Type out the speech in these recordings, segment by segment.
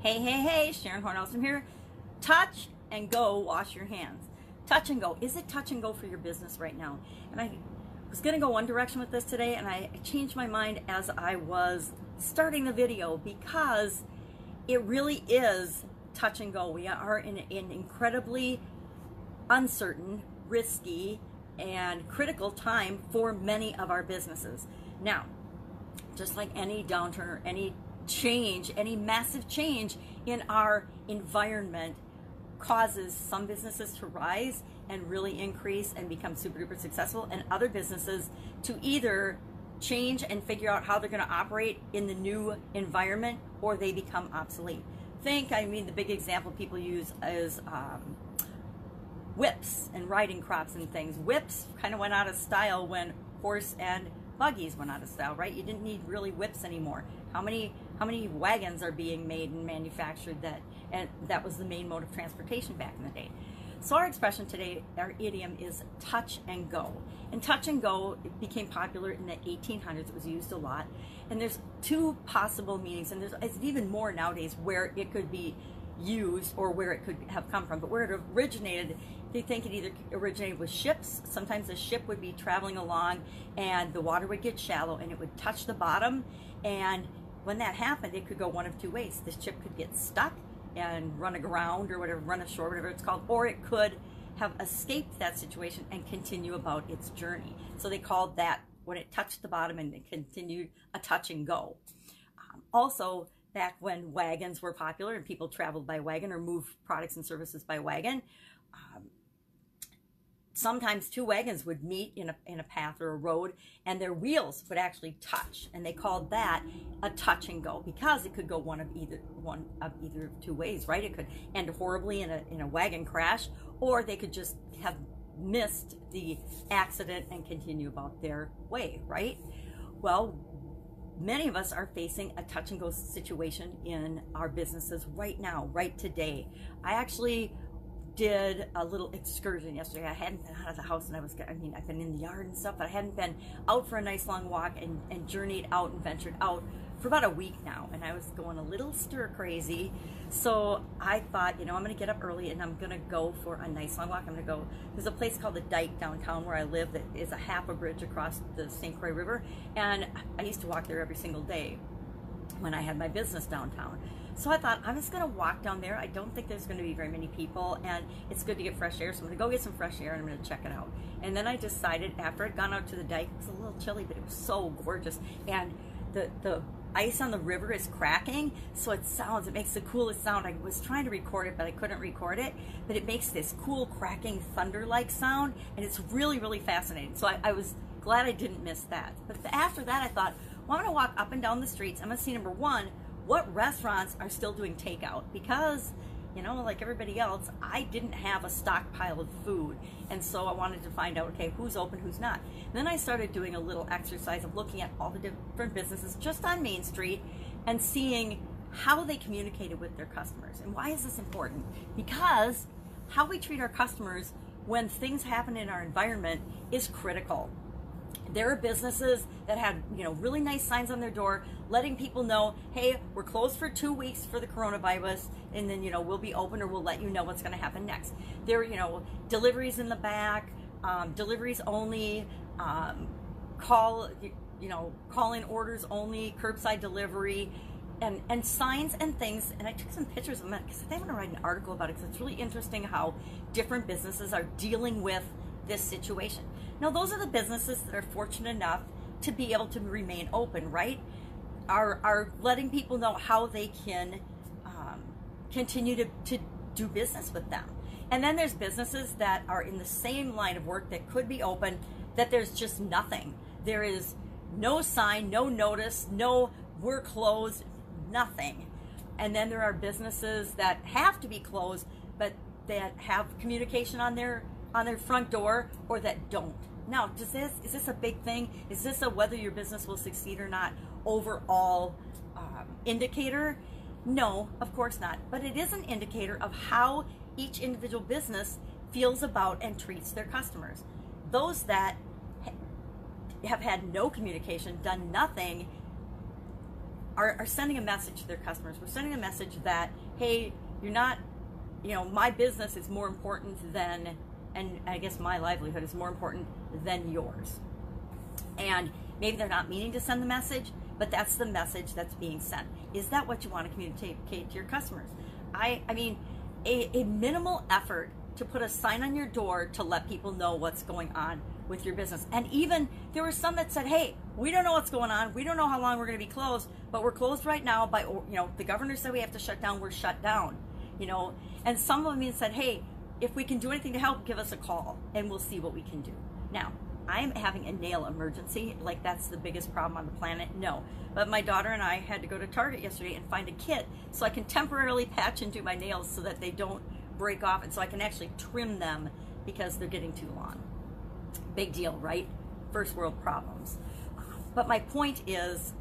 Hey, hey, hey, Sharon Hornelson here. Touch and go, wash your hands. Touch and go. Is it touch and go for your business right now? And I was going to go one direction with this today, and I changed my mind as I was starting the video because it really is touch and go. We are in an incredibly uncertain, risky, and critical time for many of our businesses. Now, just like any downturn or any change, any massive change in our environment causes some businesses to rise and really increase and become super duper successful, and other businesses to either change and figure out how they're going to operate in the new environment or they become obsolete. Think, I mean, the big example people use is um, whips and riding crops and things. Whips kind of went out of style when horse and buggies went out of style, right? You didn't need really whips anymore. How many how many wagons are being made and manufactured that and that was the main mode of transportation back in the day. So our expression today, our idiom is touch and go. And touch and go became popular in the 1800s. It was used a lot. And there's two possible meanings, and there's even more nowadays where it could be used or where it could have come from. But where it originated, they think it either originated with ships. Sometimes a ship would be traveling along and the water would get shallow and it would touch the bottom. And when that happened, it could go one of two ways. The ship could get stuck and run aground or whatever, run ashore, whatever it's called, or it could have escaped that situation and continue about its journey. So they called that when it touched the bottom and it continued a touch and go. Um, also, back when wagons were popular and people traveled by wagon or moved products and services by wagon, um, sometimes two wagons would meet in a, in a path or a road and their wheels would actually touch and they called that a touch and go because it could go one of either one of either two ways right? It could end horribly in a, in a wagon crash or they could just have missed the accident and continue about their way right? Well many of us are facing a touch and go situation in our businesses right now right today i actually did a little excursion yesterday. I hadn't been out of the house and I was, I mean, I've been in the yard and stuff, but I hadn't been out for a nice long walk and, and journeyed out and ventured out for about a week now. And I was going a little stir crazy. So I thought, you know, I'm going to get up early and I'm going to go for a nice long walk. I'm going to go, there's a place called the Dike downtown where I live that is a half a bridge across the St. Croix River. And I used to walk there every single day when I had my business downtown. So I thought, I'm just going to walk down there. I don't think there's going to be very many people, and it's good to get fresh air. So I'm going to go get some fresh air and I'm going to check it out. And then I decided, after I'd gone out to the dike, it was a little chilly, but it was so gorgeous. And the, the ice on the river is cracking, so it sounds, it makes the coolest sound. I was trying to record it, but I couldn't record it. But it makes this cool, cracking, thunder like sound, and it's really, really fascinating. So I, I was glad I didn't miss that. But after that, I thought, well, I'm to walk up and down the streets. I'm to see number one, what restaurants are still doing takeout because you know like everybody else i didn't have a stockpile of food. And so i wanted to find out okay who's open who's not. And then i started doing a little exercise of looking at all the different businesses just on main street and seeing how they communicated with their customers. And why is this important? Because how we treat our customers when things happen in our environment is critical there are businesses that had, you know, really nice signs on their door letting people know, hey, we're closed for two weeks for the coronavirus, and then, you know, we'll be open or we'll let you know what's going to happen next. There you know, deliveries in the back, um, deliveries only, um, call, you know, call in orders only, curbside delivery, and, and signs and things. And I took some pictures of them because I think i'm going to write an article about it because it's really interesting how different businesses are dealing with this situation. Now, those are the businesses that are fortunate enough to be able to remain open, right? Are, are letting people know how they can um, continue to, to do business with them. And then there's businesses that are in the same line of work that could be open, that there's just nothing. There is no sign, no notice, no we're closed, nothing. And then there are businesses that have to be closed, but that have communication on their on their front door or that don't. Now, does this is this a big thing? Is this a whether your business will succeed or not overall um, indicator? No, of course not. But it is an indicator of how each individual business feels about and treats their customers. Those that have had no communication, done nothing, are, are sending a message to their customers. We're sending a message that, hey, you're not, you know, my business is more important than, and I guess my livelihood is more important than yours. And maybe they're not meaning to send the message, but that's the message that's being sent. Is that what you want to communicate to your customers? I, I mean, a, a minimal effort to put a sign on your door to let people know what's going on with your business. And even there were some that said, "Hey, we don't know what's going on. We don't know how long we're going to be closed, but we're closed right now. By you know, the governor said we have to shut down. We're shut down. You know." And some of them even said, "Hey, if we can do anything to help, give us a call, and we'll see what we can do." Now, I am having a nail emergency. Like that's the biggest problem on the planet. No, but my daughter and I had to go to Target yesterday and find a kit so I can temporarily patch and do my nails so that they don't break off, and so I can actually trim them because they're getting too long. Big deal, right? First world problems. But my point is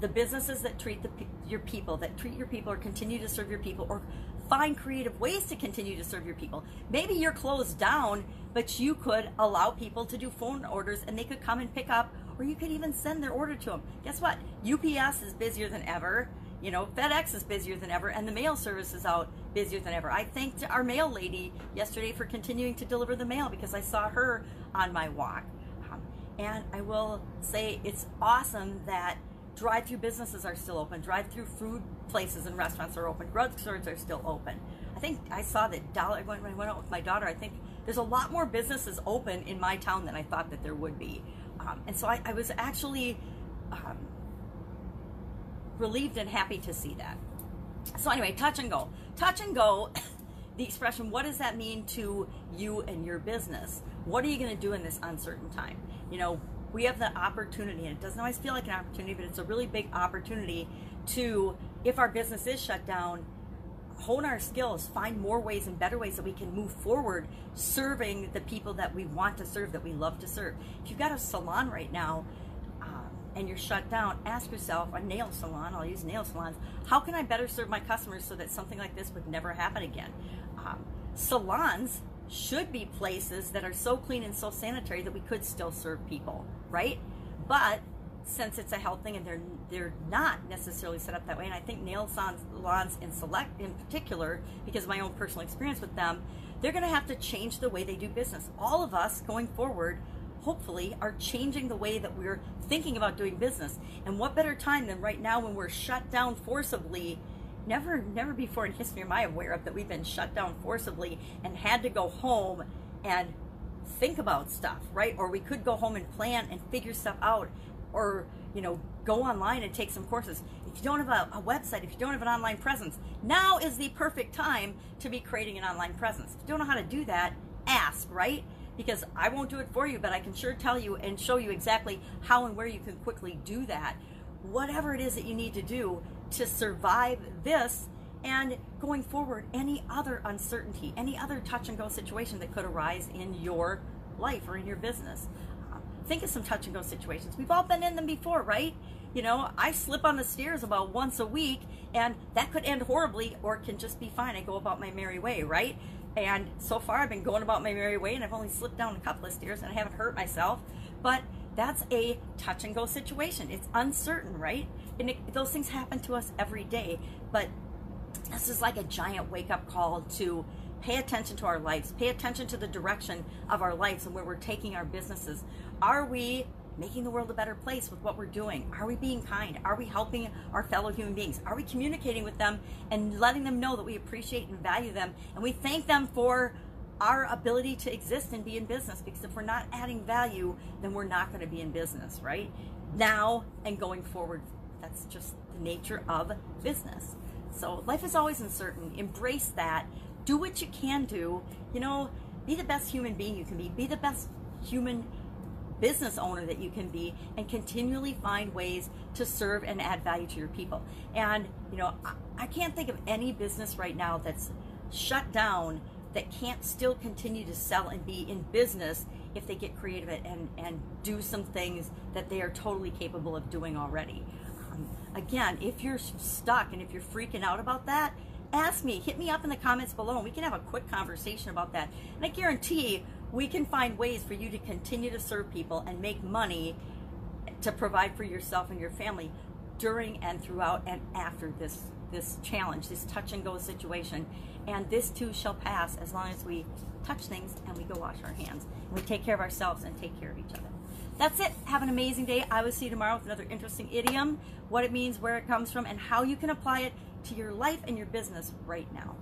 the businesses that treat the, your people, that treat your people or continue to serve your people or find creative ways to continue to serve your people. Maybe you're closed down, but you could allow people to do phone orders and they could come and pick up or you could even send their order to them. Guess what? UPS is busier than ever. You know, FedEx is busier than ever, and the mail service is out busier than ever. I thanked our mail lady yesterday for continuing to deliver the mail because I saw her on my walk. Um, and I will say it's awesome that drive-through businesses are still open. Drive-through food places and restaurants are open. Drugstores are still open. I think I saw that Dollar when I went out with my daughter. I think there's a lot more businesses open in my town than I thought that there would be. Um, and so I, I was actually um, relieved and happy to see that. So anyway, touch and go. Touch and go, the expression, what does that mean to you and your business? What are you going to do in this uncertain time? You know, we have the opportunity, and it doesn't always feel like an opportunity, but it's a really big opportunity to, if our business is shut down, hone our skills, find more ways and better ways that we can move forward serving the people that we want to serve, that we love to serve. If you've got a salon right now, and you're shut down, ask yourself, a nail salon, I'll use nail salons, how can I better serve my customers so that something like this would never happen again? Um, salons should be places that are so clean and so sanitary that we could still serve people, right? But since it's a health thing and they're they're not necessarily set up that way, and I think nail salons in select in particular, because of my own personal experience with them, they're going to have to change the way they do business. All of us going forward hopefully are changing the way that we're thinking about doing business. And what better time than right now when we're shut down forcibly? Never, never before in history am I aware of that we've been shut down forcibly and had to go home and think about stuff, right? Or we could go home and plan and figure stuff out, or you know, go online and take some courses. If you don't have a, a, website, if you don't have an online presence, now is the perfect time to be creating an online presence. If you don't know how to do that, ask, right? because I won't do it for you, but I can sure tell you and show you exactly how and where you can quickly do that. Whatever it is that you need to do to survive this and going forward, any other uncertainty, any other touch and go situation that could arise in your life or in your business. Um, think of some touch and go situations. We've all been in them before, right? You know, I slip on the stairs about once a week, and that could end horribly or can just be fine. I go about my merry way, right? And so far, I've been going about my merry way, and I've only slipped down a couple of stairs, and I haven't hurt myself. But that's a touch and go situation. It's uncertain, right? And it, those things happen to us every day. But this is like a giant wake up call to pay attention to our lives, pay attention to the direction of our lives and where we're taking our businesses. Are we making the world a better place with what we're doing? Are we being kind? Are we helping our fellow human beings? Are we communicating with them and letting them know that we appreciate and value them and we thank them for our ability to exist and be in business? Because if we're not adding value, then we're not going to be in business, right? Now and going forward, that's just the nature of business. So life is always uncertain. Embrace that. Do what you can do. You know, be the best human being you can be. Be the best human business owner that you can be and continually find ways to serve and add value to your people. And, you know, I, I can't think of any business right now that's shut down that can't still continue to sell and be in business if they get creative and, and do some things that they are totally capable of doing already. Um, again, if you're stuck and if you're freaking out about that, ask me, hit me up in the comments below, and we can have a quick conversation about that. And I guarantee we can find ways for you to continue to serve people and make money to provide for yourself and your family during and throughout and after this this challenge, this touch and go situation. And this too shall pass as long as we touch things and we go wash our hands. We take care of ourselves and take care of each other. That's it. Have an amazing day. I will see you tomorrow with another interesting idiom, what it means, where it comes from, and how you can apply it to your life and your business right now.